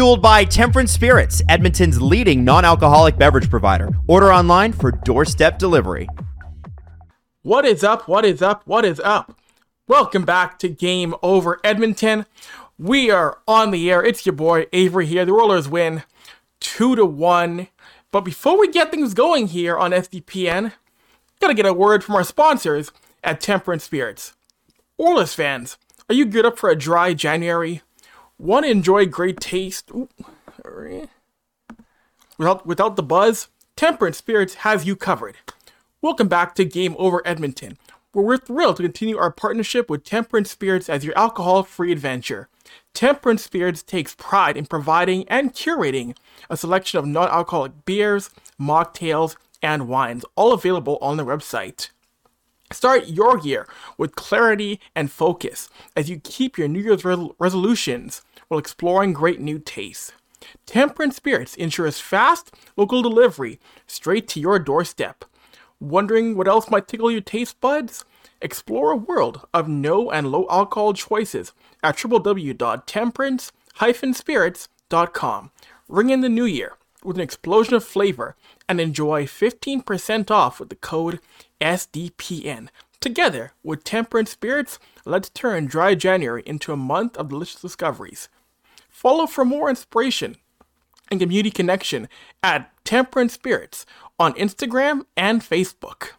Fueled by Temperance Spirits, Edmonton's leading non alcoholic beverage provider. Order online for doorstep delivery. What is up? What is up? What is up? Welcome back to Game Over Edmonton. We are on the air. It's your boy Avry here. The Oilers win 2 to 1. But before we get things going here on SDPN, gotta get a word from our sponsors at Temperance Spirits. Oilers fans, are you good up for a dry January? To enjoy great taste? Ooh, without, without the buzz? Temperance Spirits has you covered. Welcome back to Game Over Edmonton, where we're thrilled to continue our partnership with Temperance Spirits as your alcohol free adventure. Temperance Spirits takes pride in providing and curating a selection of non alcoholic beers, mocktails, and wines, all available on their website. Start your year with clarity and focus as you keep your New Year's re- resolutions while exploring great new tastes. Temperance Spirits ensures fast, local delivery straight to your doorstep. Wondering what else might tickle your taste buds? Explore a world of no and low alcohol choices at www.temperance-spirits.com. Ring in the new year with an explosion of flavor and enjoy 15% off with the code SDPN. Together with Temperance Spirits, let's turn dry January into a month of delicious discoveries. Follow for more inspiration and community connection at Temperance Spirits on Instagram and Facebook.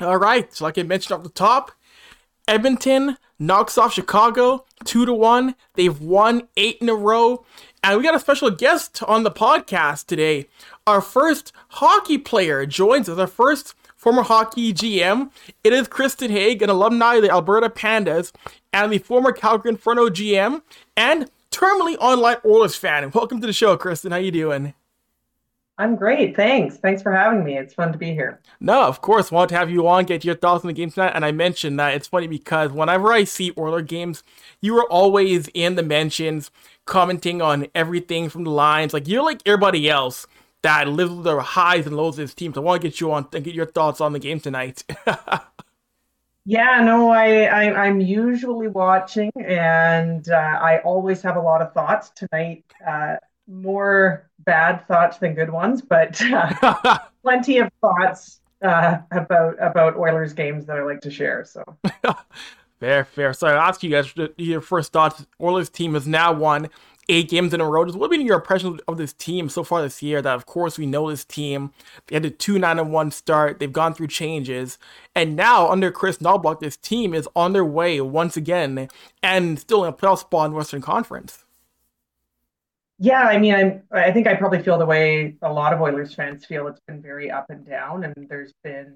All right, so like I mentioned off the top, Edmonton knocks off Chicago two to one. They've won eight in a row, and we got a special guest on the podcast today. Our first hockey player joins us. Our first former hockey GM. It is Kristen Hagg, an alumni of the Alberta Pandas, and the former Calgary Inferno GM, and terminally online Oilers fan. and Welcome to the show, Kristen. How you doing? I'm great. Thanks. Thanks for having me. It's fun to be here. No, of course. Want to have you on, get your thoughts on the game tonight. And I mentioned that it's funny because whenever I see Oiler games, you are always in the mentions, commenting on everything from the lines. Like you're like everybody else that lives with the highs and lows of this team. So I want to get you on and get your thoughts on the game tonight. yeah, no, I, I am usually watching, and uh, I always have a lot of thoughts tonight. Uh, more bad thoughts than good ones, but uh, plenty of thoughts uh, about about Oilers games that I like to share. So. fair, fair. So I ask you guys your first thoughts. Oilers team has now won eight games in a row. Just what have been your impressions of this team so far this year? That of course we know this team. They had a two nine and one start. They've gone through changes, and now under Chris Knoblauch, this team is on their way once again and still in a playoff spot in Western Conference. Yeah, I mean, I'm. I think I probably feel the way a lot of Oilers fans feel. It's been very up and down, and there's been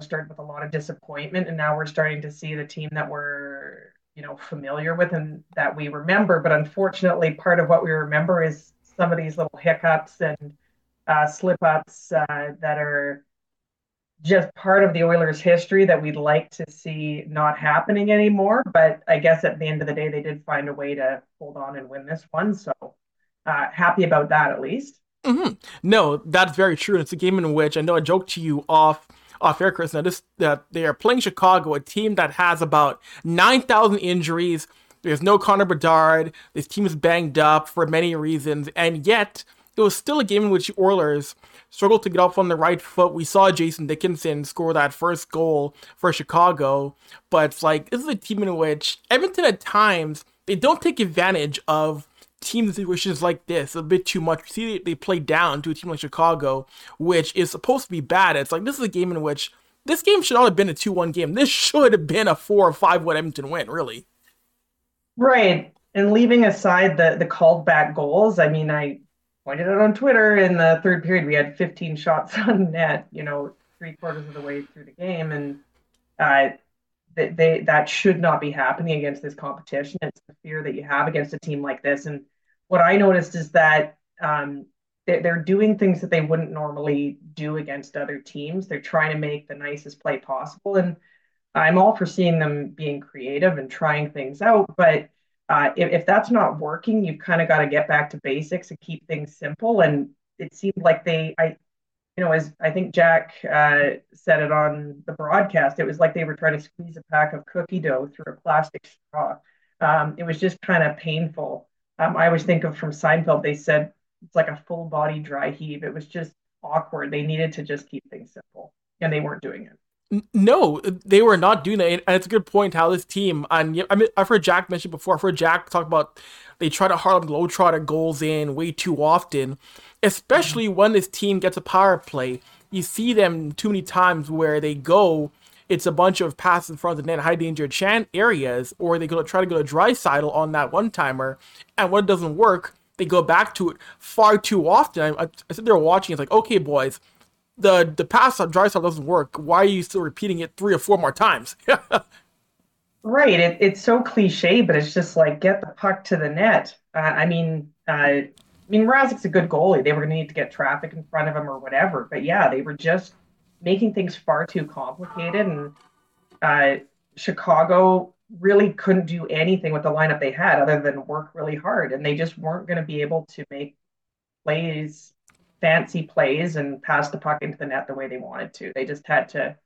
started with a lot of disappointment, and now we're starting to see the team that we're you know familiar with and that we remember but unfortunately part of what we remember is some of these little hiccups and uh, slip ups uh, that are just part of the Oilers' history that we'd like to see not happening anymore. But I guess at the end of the day, they did find a way to hold on and win this one. So uh, happy about that at least. Mm-hmm. No, that's very true. It's a game in which I know I joked to you off off air, Chris. Now, this uh, they are playing Chicago, a team that has about nine thousand injuries. There's no Connor Bedard. This team is banged up for many reasons, and yet it was still a game in which the Oilers struggled to get off on the right foot. We saw Jason Dickinson score that first goal for Chicago, but it's like this is a team in which Edmonton at times they don't take advantage of team situations like this a bit too much. See, they play down to a team like Chicago, which is supposed to be bad. It's like this is a game in which this game should not have been a 2 1 game. This should have been a 4 or 5 1 Edmonton win, really. Right. And leaving aside the, the called back goals, I mean, I pointed out on Twitter in the third period, we had 15 shots on net, you know, three quarters of the way through the game. And uh, that they that should not be happening against this competition. It's the fear that you have against a team like this. And what I noticed is that um, they, they're doing things that they wouldn't normally do against other teams. They're trying to make the nicest play possible, and I'm all for seeing them being creative and trying things out. But uh, if, if that's not working, you've kind of got to get back to basics and keep things simple. And it seemed like they, I, you know, as I think Jack uh, said it on the broadcast, it was like they were trying to squeeze a pack of cookie dough through a plastic straw. Um, it was just kind of painful um, I always think of from Seinfeld, they said it's like a full body dry heave. It was just awkward. They needed to just keep things simple, and they weren't doing it. No, they were not doing that. And it's a good point how this team, and I mean, I've heard Jack mention before, I've heard Jack talk about they try to Harlem Globetrotter goals in way too often, especially when this team gets a power play. You see them too many times where they go, it's a bunch of passes in front of the net, high danger chan areas, or they go try to go to Draisaitl on that one timer, and when it doesn't work, they go back to it far too often. I, I sit there watching, it's like, okay, boys, the the pass on Draisaitl doesn't work. Why are you still repeating it three or four more times? right. It, it's so cliche, but it's just like get the puck to the net. Uh, I mean, uh, I mean, Mrazek's a good goalie. They were going to need to get traffic in front of him or whatever. But yeah, they were just making things far too complicated. And uh, Chicago really couldn't do anything with the lineup they had other than work really hard. And they just weren't going to be able to make plays fancy plays and pass the puck into the net the way they wanted to. They just had to,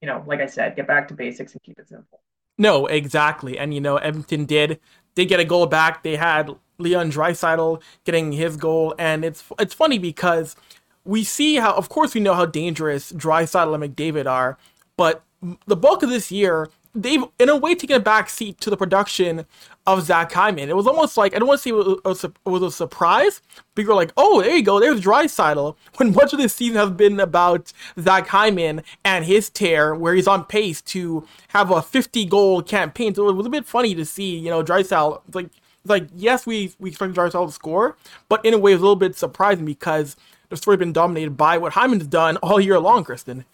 you know, like I said, get back to basics and keep it simple. No, exactly. And you know, Edmonton did they get a goal back. They had Leon Draisaitl getting his goal, and it's it's funny because we see how, of course, we know how dangerous Draisaitl and McDavid are, but the bulk of this year they've in a way taken a back seat to the production of Zach Hyman. It was almost like I don't want to say it was, a, it was a surprise, but you're like, oh, there you go, there's Draisaitl. When much of this season has been about Zach Hyman and his tear, where he's on pace to have a 50 goal campaign. So it was a bit funny to see, you know, Draisaitl. Like like yes, we we expect Draisaitl to score, but in a way, it's a little bit surprising because the story's been dominated by what Hyman's done all year long, Kristen.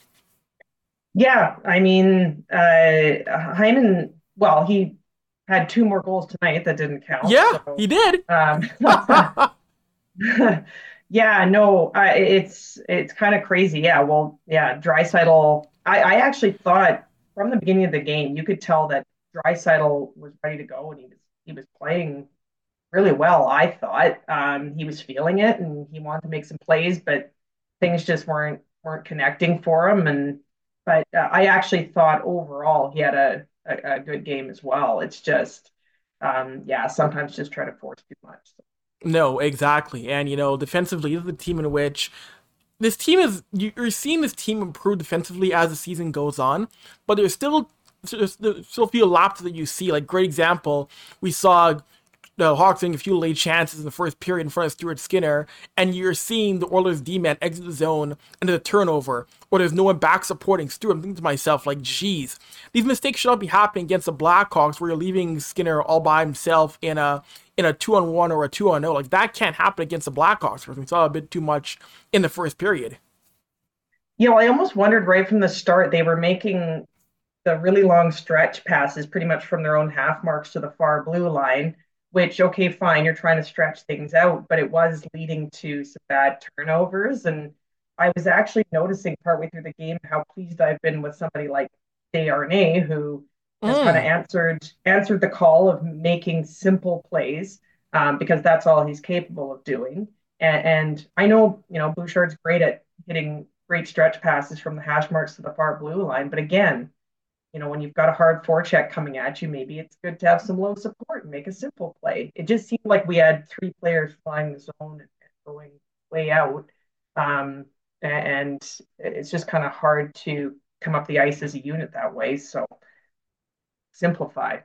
Yeah, I mean, uh, Hyman. Well, he had two more goals tonight that didn't count. Yeah, so, he did. Um, yeah, no, uh, it's it's kind of crazy. Yeah, well, yeah, Draisaitl. I, I actually thought from the beginning of the game you could tell that Draisaitl was ready to go and he was he was playing really well. I thought um, he was feeling it and he wanted to make some plays, but things just weren't weren't connecting for him and but uh, I actually thought overall he had a, a, a, good game as well. It's just, um, yeah, sometimes just try to force too much. So. No, exactly. And, you know, defensively, this is the team in which this team is, you're seeing this team improve defensively as the season goes on, but there's still, a few lapses that you see. Like, great example, we saw the Hawks getting a few late chances in the first period in front of Stuart Skinner, and you're seeing the Oilers D-man exit the zone and the turnover, or there's no one back supporting Stuart. I'm thinking to myself, like, geez, these mistakes should not be happening against the Blackhawks where you're leaving Skinner all by himself in a in a two on one or a two on zero. Like that can't happen against the Blackhawks we saw a bit too much in the first period. Yeah, well, I almost wondered right from the start they were making the really long stretch passes pretty much from their own half marks to the far blue line which okay fine you're trying to stretch things out but it was leading to some bad turnovers and i was actually noticing partway through the game how pleased i've been with somebody like Desharnais who mm. has kind of answered answered the call of making simple plays um, because that's all he's capable of doing and, and i know you know bouchard's great at hitting great stretch passes from the hash marks to the far blue line but again you know, when you've got a hard forecheck coming at you, maybe it's good to have some low support and make a simple play. It just seemed like we had three players flying the zone and going way out. Um, and it's just kind of hard to come up the ice as a unit that way. So simplify.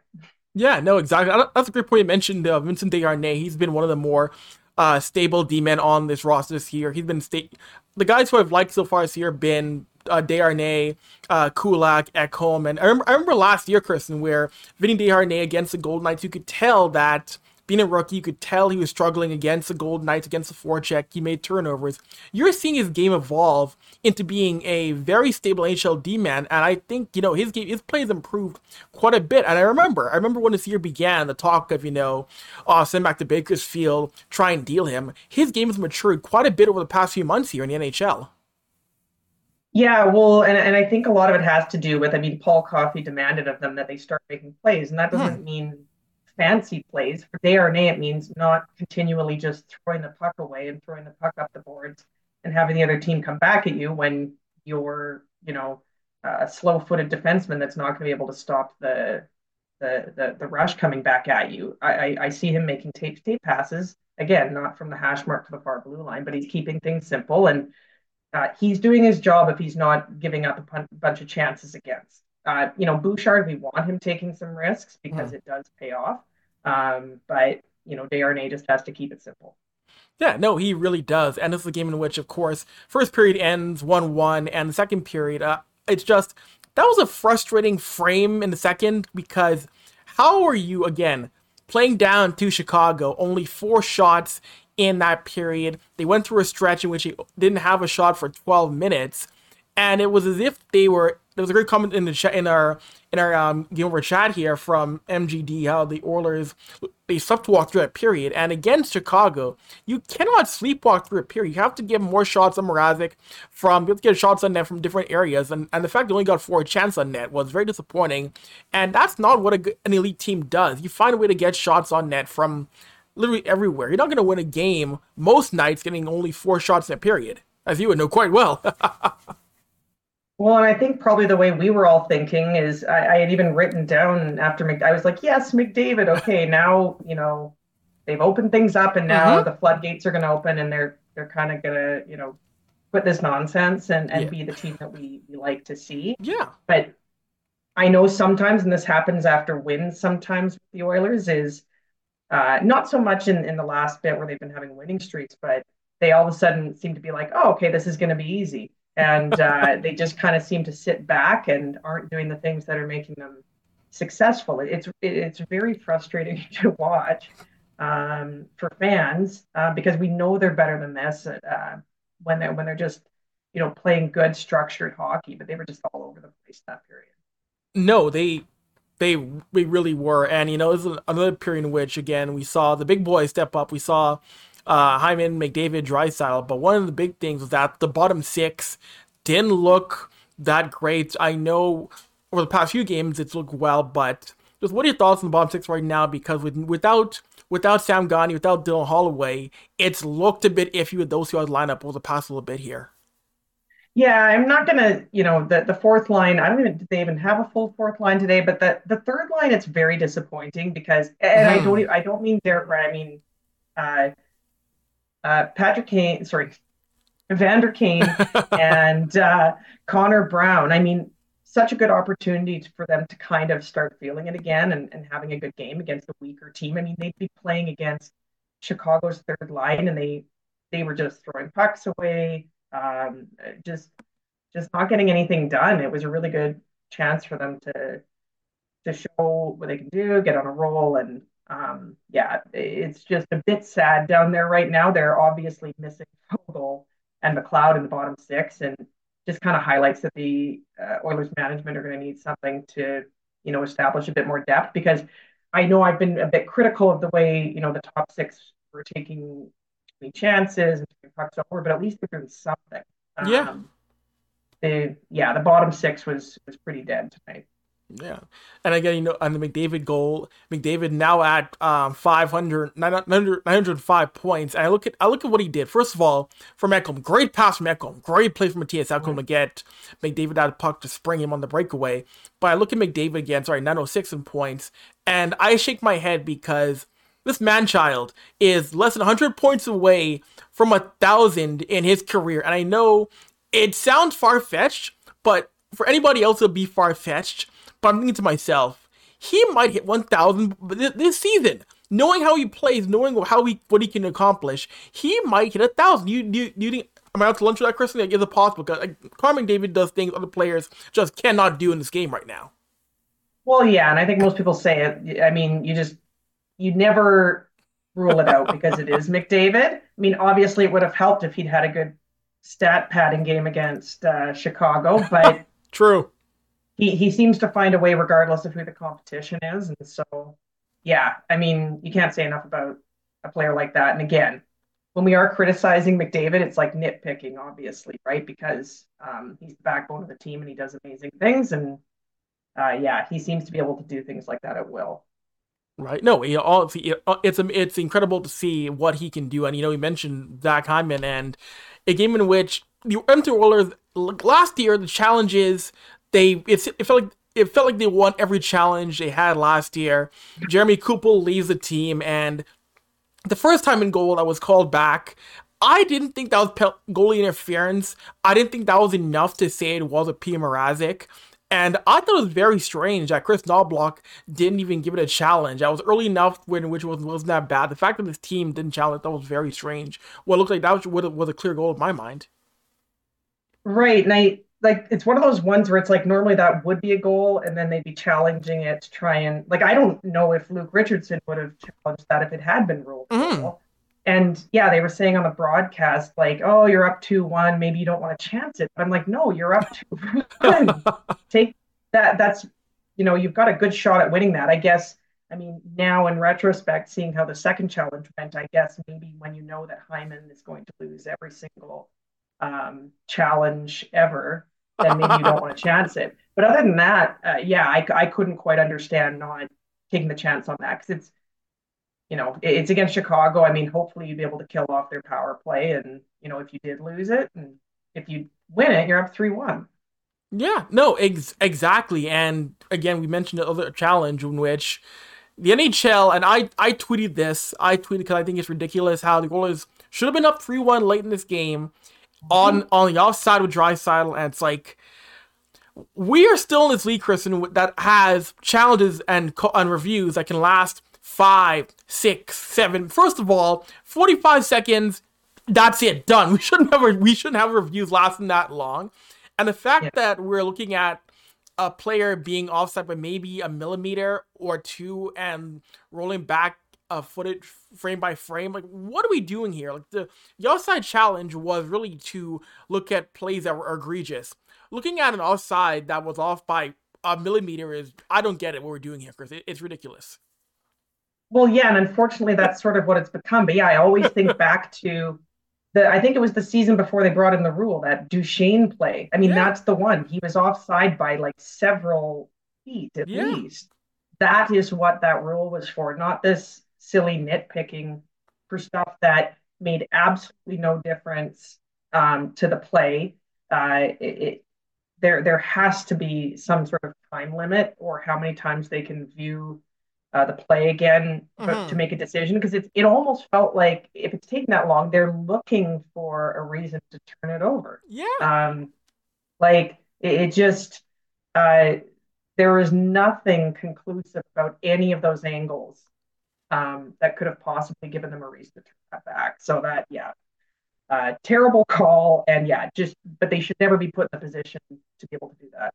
Yeah, no, exactly. That's a great point you mentioned. Uh, Vincent Desharnais, he's been one of the more uh, stable D-men on this roster this year. He's been sta- the guys who I've liked so far this year have been uh, Desharnais, uh, Kulak, Ekholm. And I remember, I remember last year, Kristen, where Vinny Desharnais against the Golden Knights, you could tell that being a rookie, you could tell he was struggling against the Golden Knights, against the forecheck. He made turnovers. You're seeing his game evolve into being a very stable NHL D man, and I think you know his game, his play has improved quite a bit. And I remember, I remember when this year began, the talk of you know, uh, send back to Bakersfield, try and deal him. His game has matured quite a bit over the past few months here in the NHL. Yeah, well, and, and I think a lot of it has to do with, I mean, Paul Coffey demanded of them that they start making plays, and that hmm. doesn't mean fancy plays. For Desharnais, it means not continually just throwing the puck away and throwing the puck up the boards and having the other team come back at you when you're, you know, a slow-footed defenseman that's not going to be able to stop the the the, the rush coming back at you. I, I, I see him making tape tape passes again, not from the hash mark to the far blue line, but he's keeping things simple and uh, he's doing his job if he's not giving up a pun- bunch of chances against. Uh, you know, Bouchard, we want him taking some risks because mm. it does pay off. Um, but you know, Desharnais just has to keep it simple. Yeah, no, he really does. And this is a game in which, of course, first period ends 1 1, and the second period, uh, it's just, that was a frustrating frame in the second because how are you, again, playing down to Chicago, only four shots in that period? They went through a stretch in which he didn't have a shot for 12 minutes, and it was as if they were there was a great comment in the chat in our in our um, game over chat here from MGD how the Oilers they sleepwalk through that period. And against Chicago you cannot sleepwalk through a period. You have to get more shots on Mrazek from you have to get shots on net from different areas and, and the fact they only got four chances on net was very disappointing. And that's not what a, an elite team does. You find a way to get shots on net from literally everywhere you're not going to win a game most nights getting only four shots in a period as you would know quite well Well, and I think probably the way we were all thinking is I, I had even written down after Mc, I was like, yes, McDavid. Okay, now you know they've opened things up, and now mm-hmm. the floodgates are going to open, and they're they're kind of going to you know quit this nonsense and and yeah. be the team that we, we like to see. Yeah. But I know sometimes, and this happens after wins sometimes with the Oilers, is uh, not so much in in the last bit where they've been having winning streaks, but they all of a sudden seem to be like, oh, okay, this is going to be easy and uh, they just kind of seem to sit back and aren't doing the things that are making them successful. It's it's very frustrating to watch um, for fans uh, because we know they're better than this uh, when they when they're just you know playing good structured hockey, but they were just all over the place that period. No, they they we really were, and you know this is another period in which again we saw the big boys step up. We saw uh, Hyman, McDavid, Draisaitl. But one of the big things was that the bottom six didn't look that great. I know over the past few games it's looked well, but just what are your thoughts on the bottom six right now? Because with, without without Sam Gagner, without Dylan Holloway, it's looked a bit iffy with those two lineup over the past little bit here. Yeah, I'm not gonna, you know, the the fourth line. I don't even did they even have a full fourth line today? But the the third line, it's very disappointing because, and mm. I don't, I don't mean Derek. I mean, uh, uh, Patrick Kane, sorry, Vander Kane and uh, Connor Brown. I mean, such a good opportunity for them to kind of start feeling it again and, and having a good game against a weaker team. I mean, they'd be playing against Chicago's third line and they they were just throwing pucks away, um, just just not getting anything done. It was a really good chance for them to to show what they can do, get on a roll, and um, yeah, it's just a bit sad down there right now. They're obviously missing Foegele and McLeod in the bottom six, and just kind of highlights that the uh, Oilers management are going to need something to, you know, establish a bit more depth. Because I know I've been a bit critical of the way you know the top six were taking chances pucks over, but at least they're doing something. Yeah. Um, the yeah, the bottom six was was pretty dead tonight. Yeah. And again, you know, on the McDavid goal, McDavid now at um 500, 900, 905 points. And I look at I look at what he did. First of all, for Ekholm, great pass from Ekholm, great play from Mattias Ekholm to get McDavid out of puck to spring him on the breakaway. But I look at McDavid again, sorry, 906 in points, and I shake my head because this man child is less than 100 points away from a thousand in his career. And I know it sounds far fetched, but for anybody else, it'll be far fetched. But I'm thinking to myself, he might hit 1,000 this season. Knowing how he plays, knowing how he what he can accomplish, he might hit a thousand. You you, you think am I out to lunch with that, Kristen? Like, is it possible? Because like, Connor McDavid does things other players just cannot do in this game right now. Well, yeah, and I think most people say it. I mean, you just you never rule it out because it is McDavid. I mean, obviously, it would have helped if he'd had a good stat padding game against uh, Chicago, but true he he seems to find a way regardless of who the competition is, and so yeah, I mean you can't say enough about a player like that. And again, when we are criticizing McDavid, it's like nitpicking, obviously, right? Because um, he's the backbone of the team and he does amazing things, and uh, yeah, he seems to be able to do things like that at will. Right. No, all, uh, it's um, it's incredible to see what he can do. And you know, he mentioned Zach Hyman and a game in which the Edmonton Oilers last year the challenge is they it's, it felt like it felt like they won every challenge they had last year. Jeremy Coupal leaves the team, and the first time in goal that was called back, I didn't think that was goalie interference. I didn't think that was enough to say it was a P. Mrazek. And I thought it was very strange that Chris Knoblauch didn't even give it a challenge. That was early enough when which was, wasn't that bad. The fact that this team didn't challenge that was very strange. Well, it looked like that was, was a clear goal in my mind. Right. And I like it's one of those ones where it's like normally that would be a goal and then they'd be challenging it to try and like I don't know if Luke Richardson would have challenged that if it had been ruled. Mm. And yeah, they were saying on the broadcast, like, oh, you're up 2 1. Maybe you don't want to chance it. But I'm like, no, you're up 2 1. Take that. That's, you know, you've got a good shot at winning that. I guess, I mean, now in retrospect, seeing how the second challenge went, I guess maybe when you know that Hyman is going to lose every single um, challenge ever, then maybe you don't want to chance it. But other than that, uh, yeah, I, I couldn't quite understand not taking the chance on that because it's, you know, it's against Chicago. I mean, hopefully you'd be able to kill off their power play. And, you know, if you did lose it and if you win it, you're up 3 1. Yeah, no, ex- exactly. And again, we mentioned the other challenge in which the NHL, and I, I tweeted this, I tweeted because I think it's ridiculous how the Oilers should have been up 3 1 late in this game on mm-hmm. on the offside with Draisaitl, and it's like we are still in this league, Kristen, that has challenges and and reviews that can last five, six, seven. First of all, 45 seconds, that's it, done. We shouldn't have we shouldn't have reviews lasting that long. And the fact yeah. that we're looking at a player being offside by maybe a millimeter or two and rolling back a footage frame by frame, like what are we doing here? Like the, the offside challenge was really to look at plays that were egregious. Looking at an offside that was off by a millimeter is I don't get it what we're doing here, Chris. It, it's ridiculous. Well, yeah, and unfortunately, that's sort of what it's become. But yeah, I always think back to the. I think it was the season before they brought in the rule that Duchene play. I mean, yeah. that's the one. He was offside by like several feet at yeah. least. That is what that rule was for, not this silly nitpicking for stuff that made absolutely no difference um, to the play. Uh, it, it, there, there has to be some sort of time limit or how many times they can view uh, the play again mm-hmm. to make a decision because it it almost felt like if it's taking that long, they're looking for a reason to turn it over. Yeah. Um, like it, it just uh, there was nothing conclusive about any of those angles um, that could have possibly given them a reason to turn that back. So that yeah, uh, terrible call, and yeah, just but they should never be put in a position to be able to do that.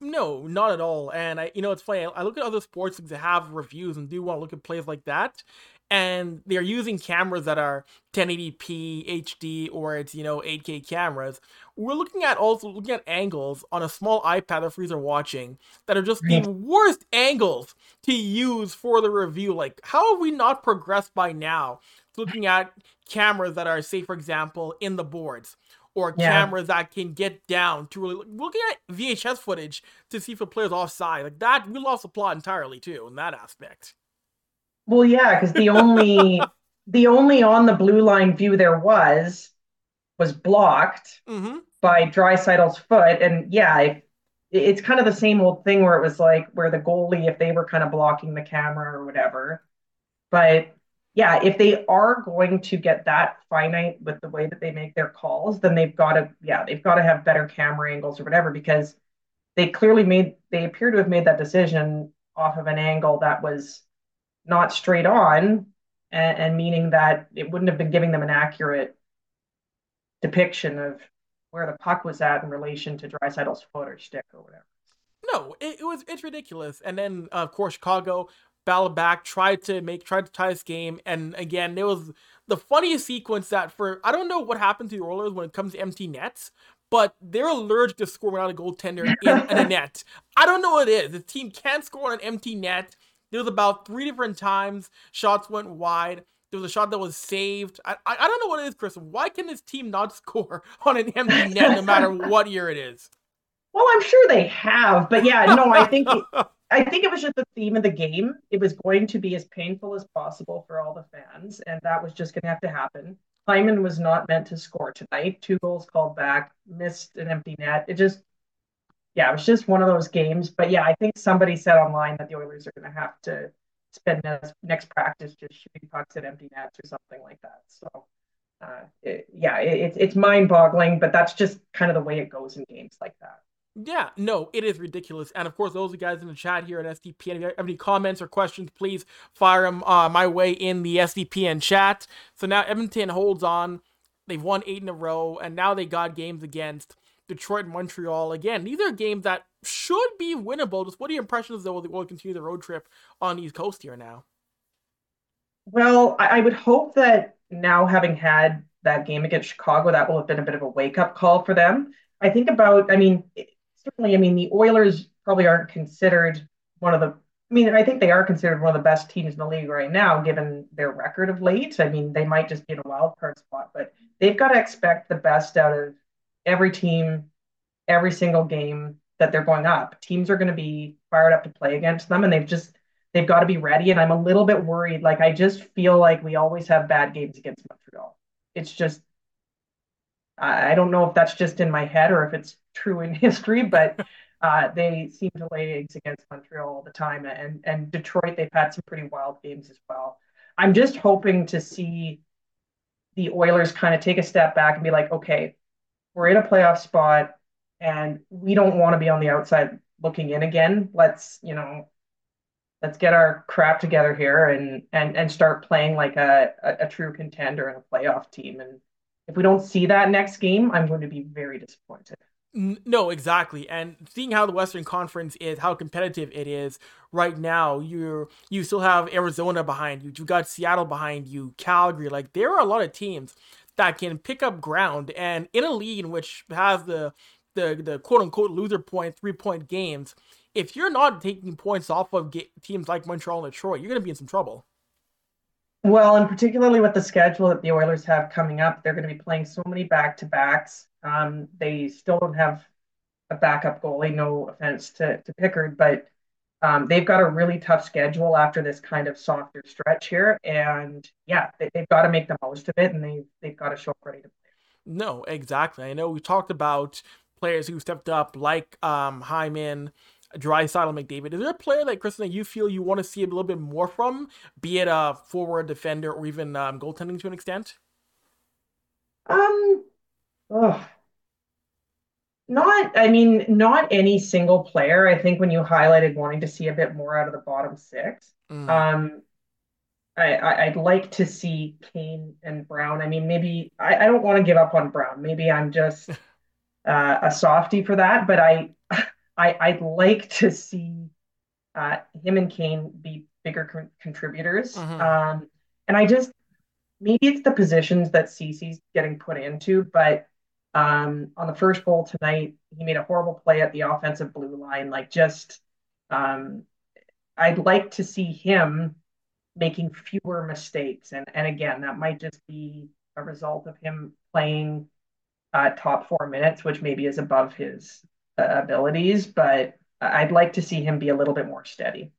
No, not at all. And I, you know, it's funny. I look at other sports that have reviews and do want to look at plays like that, and they're using cameras that are 1080p HD or it's you know 8K cameras. We're looking at also looking at angles on a small iPad that freezer watching that are just the worst angles to use for the review. Like, how have we not progressed by now? Looking at cameras that are, say, for example, in the boards or yeah. cameras that can get down to really looking at VHS footage to see if a player's offside. Like that, we lost the plot entirely too in that aspect. Well, yeah, because the only the only on the blue line view there was was blocked mm-hmm. by Draisaitl's foot, and yeah, it, it's kind of the same old thing where it was like where the goalie, if they were kind of blocking the camera or whatever, but yeah, if they are going to get that finite with the way that they make their calls, then they've got to, yeah, they've got to have better camera angles or whatever because they clearly made, they appear to have made that decision off of an angle that was not straight on, and, and meaning that it wouldn't have been giving them an accurate depiction of where the puck was at in relation to Draisaitl's foot or stick or whatever. No, it, it, was it's ridiculous. And then uh, of course Chicago battled back, tried to make, tried to tie this game, and again, there was the funniest sequence that for I don't know what happened to the Oilers when it comes to empty nets, but they're allergic to scoring without a goaltender in, in a net. I don't know what it is. The team can't score on an empty net. There was about three different times shots went wide. There was a shot that was saved. I, I, I don't know what it is, Chris. Why can this team not score on an empty net no matter what year it is? Well, I'm sure they have, but yeah, no, I think I think it was just the theme of the game. It was going to be as painful as possible for all the fans, and that was just going to have to happen. Hyman was not meant to score tonight. Two goals called back, missed an empty net. It just, yeah, it was just one of those games. But yeah, I think somebody said online that the Oilers are going to have to spend next, next practice just shooting pucks at empty nets or something like that. So uh, it, yeah, it, it's mind boggling, but that's just kind of the way it goes in games like that. Yeah, no, it is ridiculous. And of course, those of you guys in the chat here at SDPN, if you have any comments or questions, please fire them uh, my way in the SDPN chat. So now Edmonton holds on. They've won eight in a row, and now they got games against Detroit and Montreal. Again, these are games that should be winnable. Just what are your impressions, though, will continue the road trip on the East Coast here now? Well, I, I would hope that now having had that game against Chicago, that will have been a bit of a wake up call for them. I think about, I mean, certainly, I mean, the Oilers probably aren't considered one of the, I mean, I think they are considered one of the best teams in the league right now, given their record of late. I mean, they might just be in a wild card spot, but they've got to expect the best out of every team, every single game that they're going up. Teams are going to be fired up to play against them, and they've just they've got to be ready. And I'm a little bit worried. Like I just feel like we always have bad games against Montreal. It's just I don't know if that's just in my head or if it's true in history, but uh, they seem to lay eggs against Montreal all the time. And and Detroit, they've had some pretty wild games as well. I'm just hoping to see the Oilers kind of take a step back and be like, okay, we're in a playoff spot and we don't want to be on the outside looking in again. Let's, you know, let's get our crap together here and and and start playing like a, a, a true contender and a playoff team. And if we don't see that next game, I'm going to be very disappointed. No, exactly. And seeing how the Western Conference is, how competitive it is right now, you you still have Arizona behind you. You've got Seattle behind you, Calgary. Like there are a lot of teams that can pick up ground. And in a league in which has the the the quote unquote loser point three point games, if you're not taking points off of teams like Montreal and Detroit, you're going to be in some trouble. Well, and particularly with the schedule that the Oilers have coming up, they're going to be playing so many back to backs. Um, they still don't have a backup goalie. No offense to, to Pickard, but um, they've got a really tough schedule after this kind of softer stretch here. And yeah, they, have got to make the most of it, and they they've got to show up ready to play. No, exactly. I know we talked about players who stepped up, like um, Hyman Draisaitl McDavid. Is there a player like Kristen that you feel you want to see a little bit more from, be it a forward, defender, or even um, goaltending to an extent? Um, oh, not. I mean, not any single player. I think when you highlighted wanting to see a bit more out of the bottom six, mm. um, I, I would like to see Kane and Brown. I mean, maybe I, I don't want to give up on Brown. Maybe I'm just uh, a softy for that, but I I, I'd like to see uh, him and Kane be bigger con- contributors. Mm-hmm. Um, and I just maybe it's the positions that Ceci's getting put into, but um, on the first goal tonight, he made a horrible play at the offensive blue line. Like just, um, I'd like to see him making fewer mistakes, and and again, that might just be a result of him playing uh, top four minutes, which maybe is above his Uh, abilities, but I'd like to see him be a little bit more steady.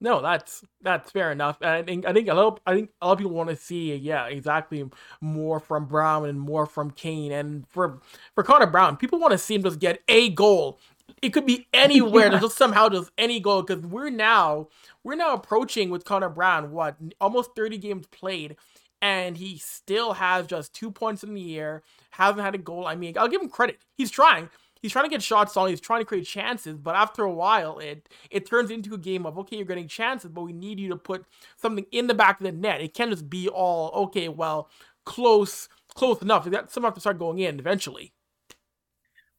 No, that's that's fair enough. And I think I think a lot I think a lot of people want to see yeah exactly more from Brown and more from Kane and for for Connor Brown people want to see him just get a goal. It could be anywhere. yeah. Just somehow just any goal because we're now we're now approaching with Connor Brown what almost thirty games played and he still has just two points in the air. Hasn't had a goal. I mean, I'll give him credit. He's trying he's trying to get shots on, he's trying to create chances, but after a while, it it turns into a game of okay, you're getting chances, but we need you to put something in the back of the net. It can't just be all okay, well, close, close enough. That some have to start going in eventually.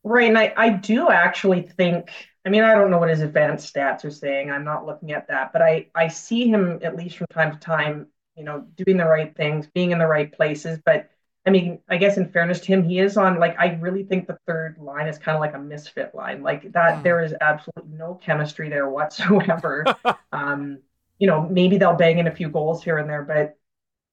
Right, and I, I do actually think. I mean, I don't know what his advanced stats are saying. I'm not looking at that, but I I see him at least from time to time, you know, doing the right things, being in the right places, but I mean, I guess in fairness to him, he is on like I really think the third line is kind of like a misfit line. Like that, mm. there is absolutely no chemistry there whatsoever. um, you know, maybe they'll bang in a few goals here and there, but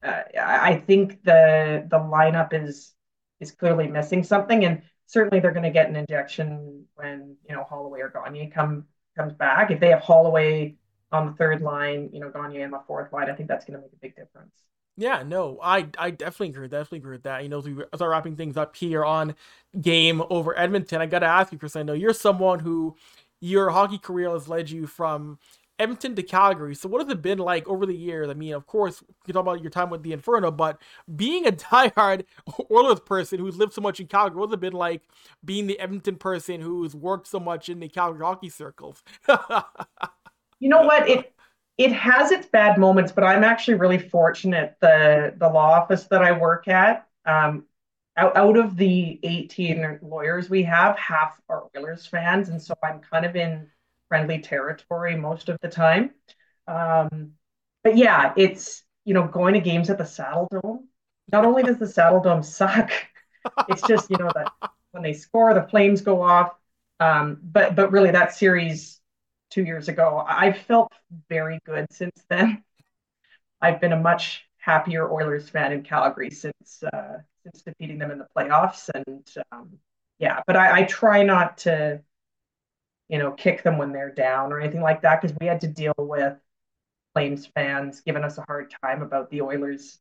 uh, I think the the lineup is is clearly missing something, and certainly they're going to get an injection when you know Holloway or Gagner come comes back. If they have Holloway on the third line, you know Gagner on the fourth line, I think that's going to make a big difference. Yeah, no, I I definitely agree. Definitely agree with that. You know, as we start wrapping things up here on game over Edmonton, I gotta ask you, Chris. I know you're someone who your hockey career has led you from Edmonton to Calgary. So what has it been like over the years? I mean, of course, you talk about your time with the Inferno, but being a diehard Oilers person who's lived so much in Calgary, what what's it been like being the Edmonton person who's worked so much in the Calgary hockey circles? you know what? It it has its bad moments, but I'm actually really fortunate. The the law office that I work at, um, out, out of the 18 lawyers we have, half are Oilers fans, and so I'm kind of in friendly territory most of the time. Um, but yeah, it's you know going to games at the Saddledome. Not only does the Saddledome suck, it's just you know that when they score, the flames go off. Um, but but really, that series two years ago, I've felt very good since then. I've been a much happier Oilers fan in Calgary since uh, since defeating them in the playoffs, and um, yeah, but I, I try not to you know, kick them when they're down or anything like that because we had to deal with Flames fans giving us a hard time about the Oilers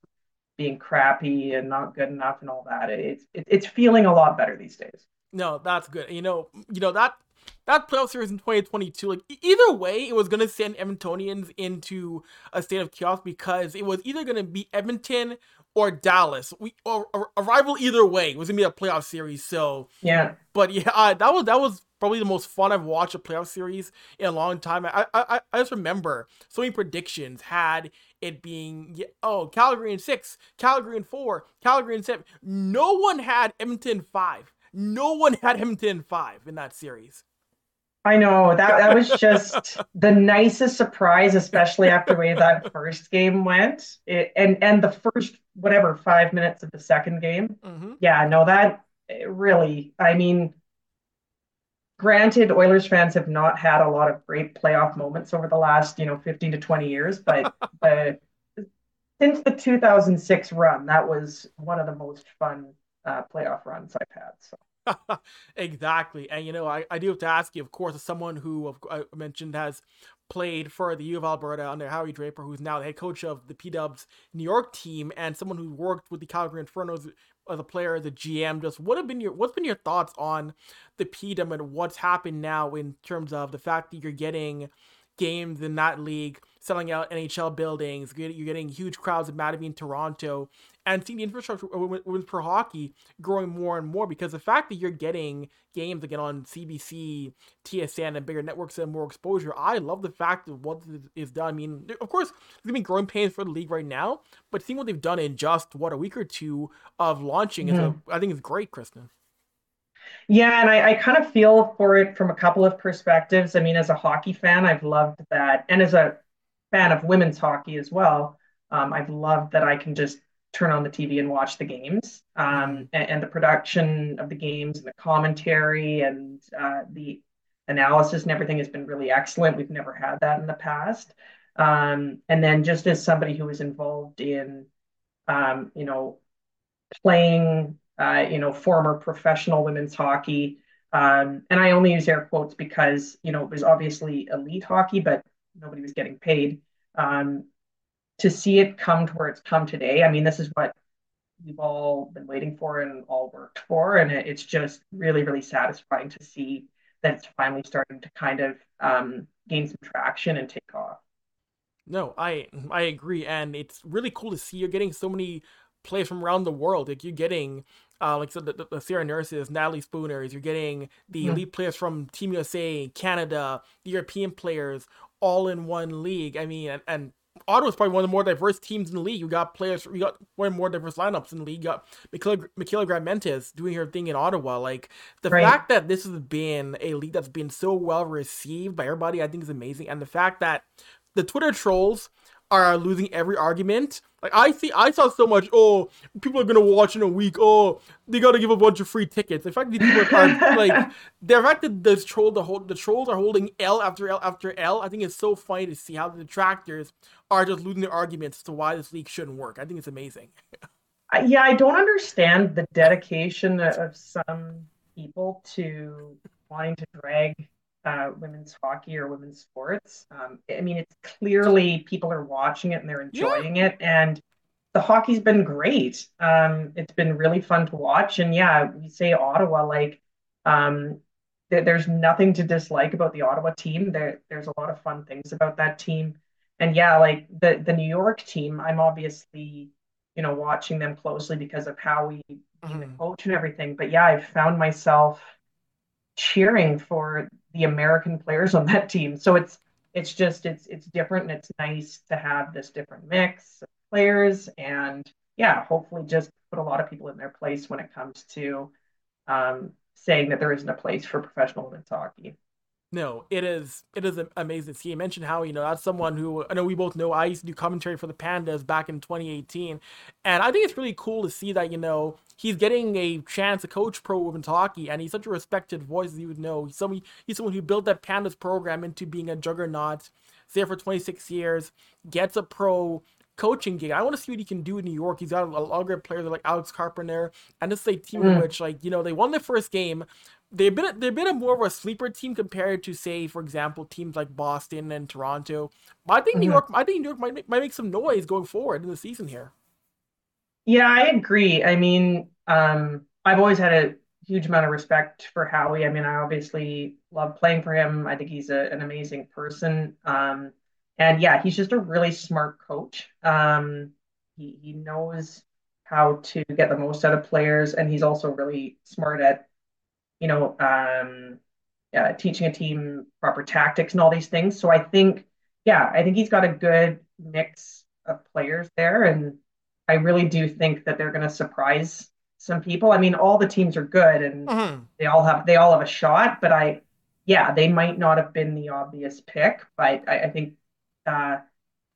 being crappy and not good enough and all that. It's it, it's feeling a lot better these days. No, that's good. You know, you know that that playoff series in 2022, like either way, it was gonna send Edmontonians into a state of chaos because it was either gonna be Edmonton or Dallas. We or, or a rival either way it was gonna be a playoff series. So yeah, but yeah, uh, that was that was probably the most fun I've watched a playoff series in a long time. I I I just remember so many predictions had it being oh Calgary in six, Calgary in four, Calgary in seven. No one had Edmonton five. No one had Edmonton five in that series. I know that that was just the nicest surprise, especially after the way that first game went, it, and and the first whatever five minutes of the second game. Mm-hmm. Yeah, no, that really. I mean, granted, Oilers fans have not had a lot of great playoff moments over the last, you know, 15 to 20 years, but uh, since the 2006 run, that was one of the most fun uh, playoff runs I've had. So. exactly. And, you know, I, I do have to ask you, of course, as someone who I mentioned has played for the U of Alberta under Howie Draper, who's now the head coach of the P Dubs New York team, and someone who worked with the Calgary Infernos as a player, as a GM. Just what have been your what's been your thoughts on the P Dub and what's happened now in terms of the fact that you're getting games in that league, selling out NHL buildings, you're getting huge crowds of Mattamy Toronto, and seeing the infrastructure women's pro hockey growing more and more because the fact that you're getting games again on CBC, TSN, and bigger networks and more exposure, I love the fact of what is done. I mean, of course, there's gonna be growing pains for the league right now, but seeing what they've done in just what a week or two of launching mm-hmm. is, a, mm-hmm. I think, is great, Kristen. Yeah, and I, I, kind of feel for it from a couple of perspectives. I mean, as a hockey fan, I've loved that, and as a fan of women's hockey as well, um, I've loved that I can just turn on the TV and watch the games. Um, and, and, the production of the games and the commentary and uh, the analysis and everything has been really excellent. We've never had that in the past. Um, and then just as somebody who was involved in, um, you know, playing uh, you know, former professional women's hockey. Um, and I only use air quotes because, you know, it was obviously elite hockey, but nobody was getting paid. Um, to see it come to where it's come today, I mean, this is what we've all been waiting for and all worked for. And it, it's just really, really satisfying to see that it's finally starting to kind of um, gain some traction and take off. No, I I agree, and it's really cool to see you're getting so many players from around the world. Like you're getting uh, like so the, the, the Sarah Nurses, Natalie Spooners, you're getting the elite players from Team USA, Canada, the European players, all in one league. I mean, and, and Ottawa's probably one of the more diverse teams in the league. You got players, you got one of the more diverse lineups in the league. You got Michaela, Michaela doing her thing in Ottawa. Like the right. fact that this has been a league that's been so well received by everybody, I think is amazing. And the fact that the Twitter trolls are losing every argument. Like I see, I saw so much. Oh, people are gonna watch in a week. Oh, they gotta give a bunch of free tickets. The fact that people are like, the fact that the troll, the whole, the trolls are holding L after L after L. I think it's so funny to see how the detractors are just losing their arguments as to why this league shouldn't work. I think it's amazing. yeah, I don't understand the dedication of some people to wanting to drag uh, women's hockey or women's sports. Um, I mean, it's clearly people are watching it and they're enjoying yeah. it, and the hockey's been great. Um, it's been really fun to watch, and yeah, we say Ottawa like um, th- there's nothing to dislike about the Ottawa team. There, there's a lot of fun things about that team, and yeah, like the the New York team, I'm obviously you know watching them closely because of how we mm-hmm. the coach and everything. But yeah, I've found myself cheering for the American players on that team. So it's it's just it's it's different and it's nice to have this different mix of players and yeah, hopefully just put a lot of people in their place when it comes to um, saying that there isn't a place for professional women's hockey. No, it is it is amazing to see. You mentioned how you know that's someone who I know we both know. I used to do commentary for the Pandas back in 2018, and I think it's really cool to see that you know he's getting a chance to coach pro women's hockey, and he's such a respected voice as you would know. He's someone he's someone who built that Pandas program into being a juggernaut. There for 26 years, gets a pro coaching gig. I want to see what he can do in New York. He's got a lot of great players like Alex Carpenter, and this is a team mm. in which, like, you know, they won their first game, they've been a, they've been a more of a sleeper team compared to say, for example, teams like Boston and Toronto. But I think mm-hmm. New York, I think New York might make, might make some noise going forward in the season here. Yeah, I agree. I mean, um, I've always had a huge amount of respect for Howie. I mean, I obviously love playing for him. I think he's a, an amazing person. Um, and yeah, he's just a really smart coach. Um, he, he knows how to get the most out of players, and he's also really smart at you know, um, uh, teaching a team proper tactics and all these things. So I think, yeah, I think he's got a good mix of players there, and I really do think that they're going to surprise some people. I mean, all the teams are good, and mm-hmm. they all have they all have a shot. But I, yeah, they might not have been the obvious pick, but I, I think uh,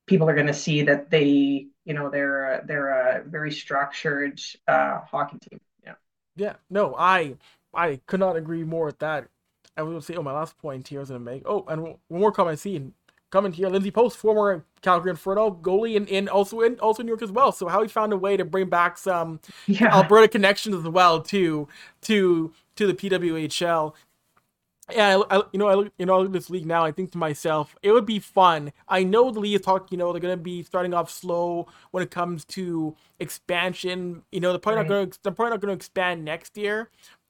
people are going to see that they, you know, they're they're a very structured uh, hockey team. Yeah. Yeah. No, I I could not agree more with that. I was going to say, oh, my last point here I was going to make. Oh, and one more comment I see coming here, Lindsay Post, former Calgary Inferno goalie, and, and also in also in New York as well. So Howie found a way to bring back some yeah. Alberta connections as well to to to the PWHL. Yeah, I, I, you know, I look, you know, I look at this league now. I think to myself, it would be fun. I know the league is talking. You know, they're going to be starting off slow when it comes to expansion. You know, they're probably right. not going. They're probably not going to expand next year.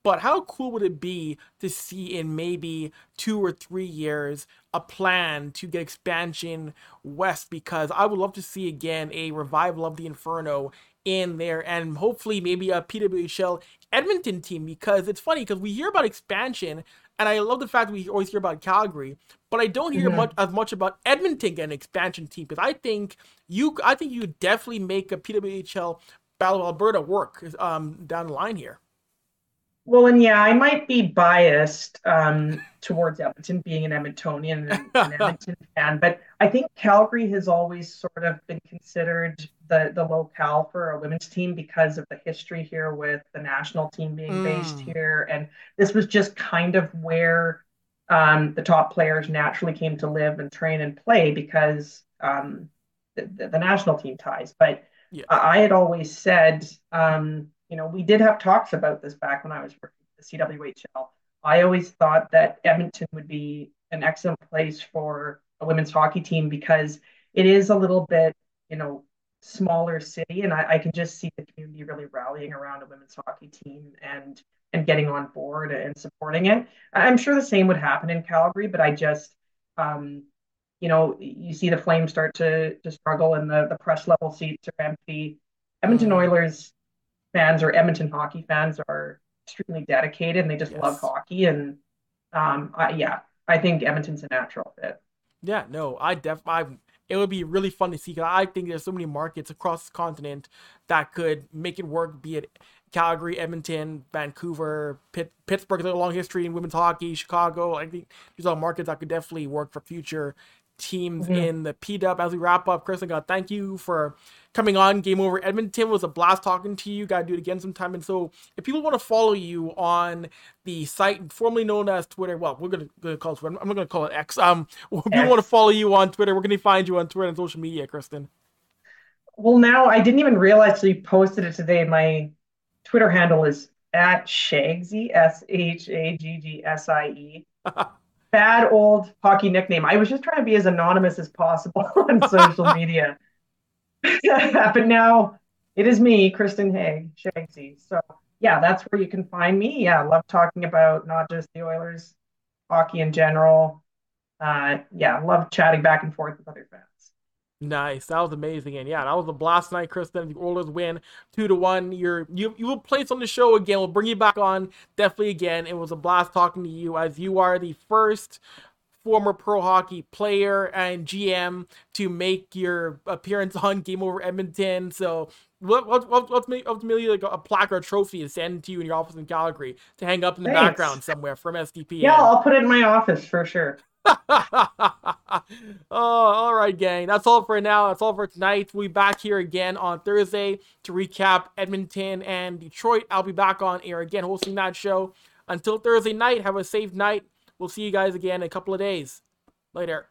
But how cool would it be to see in maybe two or three years a plan to get expansion west? Because I would love to see again a revival of the Inferno in there and hopefully maybe a PWHL Edmonton team because it's funny because we hear about expansion and I love the fact that we always hear about Calgary, but I don't hear mm-hmm. much as much about Edmonton getting an expansion team because I think you I think you definitely make a PWHL Battle of Alberta work um, down the line here. Well, and yeah, I might be biased um, towards Edmonton, being an Edmontonian and an Edmonton fan, but I think Calgary has always sort of been considered the the locale for a women's team because of the history here with the national team being mm. based here, and this was just kind of where um, the top players naturally came to live and train and play because um, the, the, the, national team ties. But yeah. I had always said. Um, you know, we did have talks about this back when I was working at the CWHL. I always thought that Edmonton would be an excellent place for a women's hockey team because it is a little bit, you know, smaller city, and I, I can just see the community really rallying around a women's hockey team and and getting on board and supporting it. I'm sure the same would happen in Calgary, but I just, um, you know, you see the Flames start to to struggle, and the the press level seats are empty. Edmonton mm-hmm. Oilers fans or Edmonton hockey fans are extremely dedicated and they just yes. love hockey. And um, I, yeah, I think Edmonton's a natural fit. Yeah, no, I def I it would be really fun to see because I think there's so many markets across the continent that could make it work. Be it Calgary, Edmonton, Vancouver, Pitt, Pittsburgh, has a long history in women's hockey. Chicago, I think these are markets that could definitely work for future teams mm-hmm. in the PW. As we wrap up, Chris, I got thank you for coming on. Game over Edmonton was a blast talking to you. Got to do it again sometime. And so, if people want to follow you on the site formerly known as Twitter, well, we're gonna, gonna call it. I'm not gonna call it X. Um, if people want to follow you on Twitter, can they find you on Twitter and social media, Kristen? Well, now I didn't even realize you posted it today. My Twitter handle is at Shaggsie, S H A G G S I E. bad old hockey nickname. I was just trying to be as anonymous as possible on social media. but now it is me, Kristen Hagg, Shaggsie. So yeah, that's where you can find me. Yeah, I love talking about not just the Oilers, hockey in general. Uh, yeah, love chatting back and forth with other fans. Nice. That was amazing. And yeah, that was a blast night, Kristen. The Oilers win two to one. You're you you will place on the show again. We'll bring you back on definitely again. It was a blast talking to you as you are the first former pro hockey player and GM to make your appearance on Game Over Edmonton. So what let, let's ultimately like a plaque or a trophy and send to you in your office in Calgary to hang up in the Thanks. background somewhere from SDP. Yeah, I'll put it in my office for sure. oh, all right, gang. That's all for now. That's all for tonight. We'll be back here again on Thursday to recap Edmonton and Detroit. I'll be back on air again hosting that show. Until Thursday night, have a safe night. We'll see you guys again in a couple of days. Later.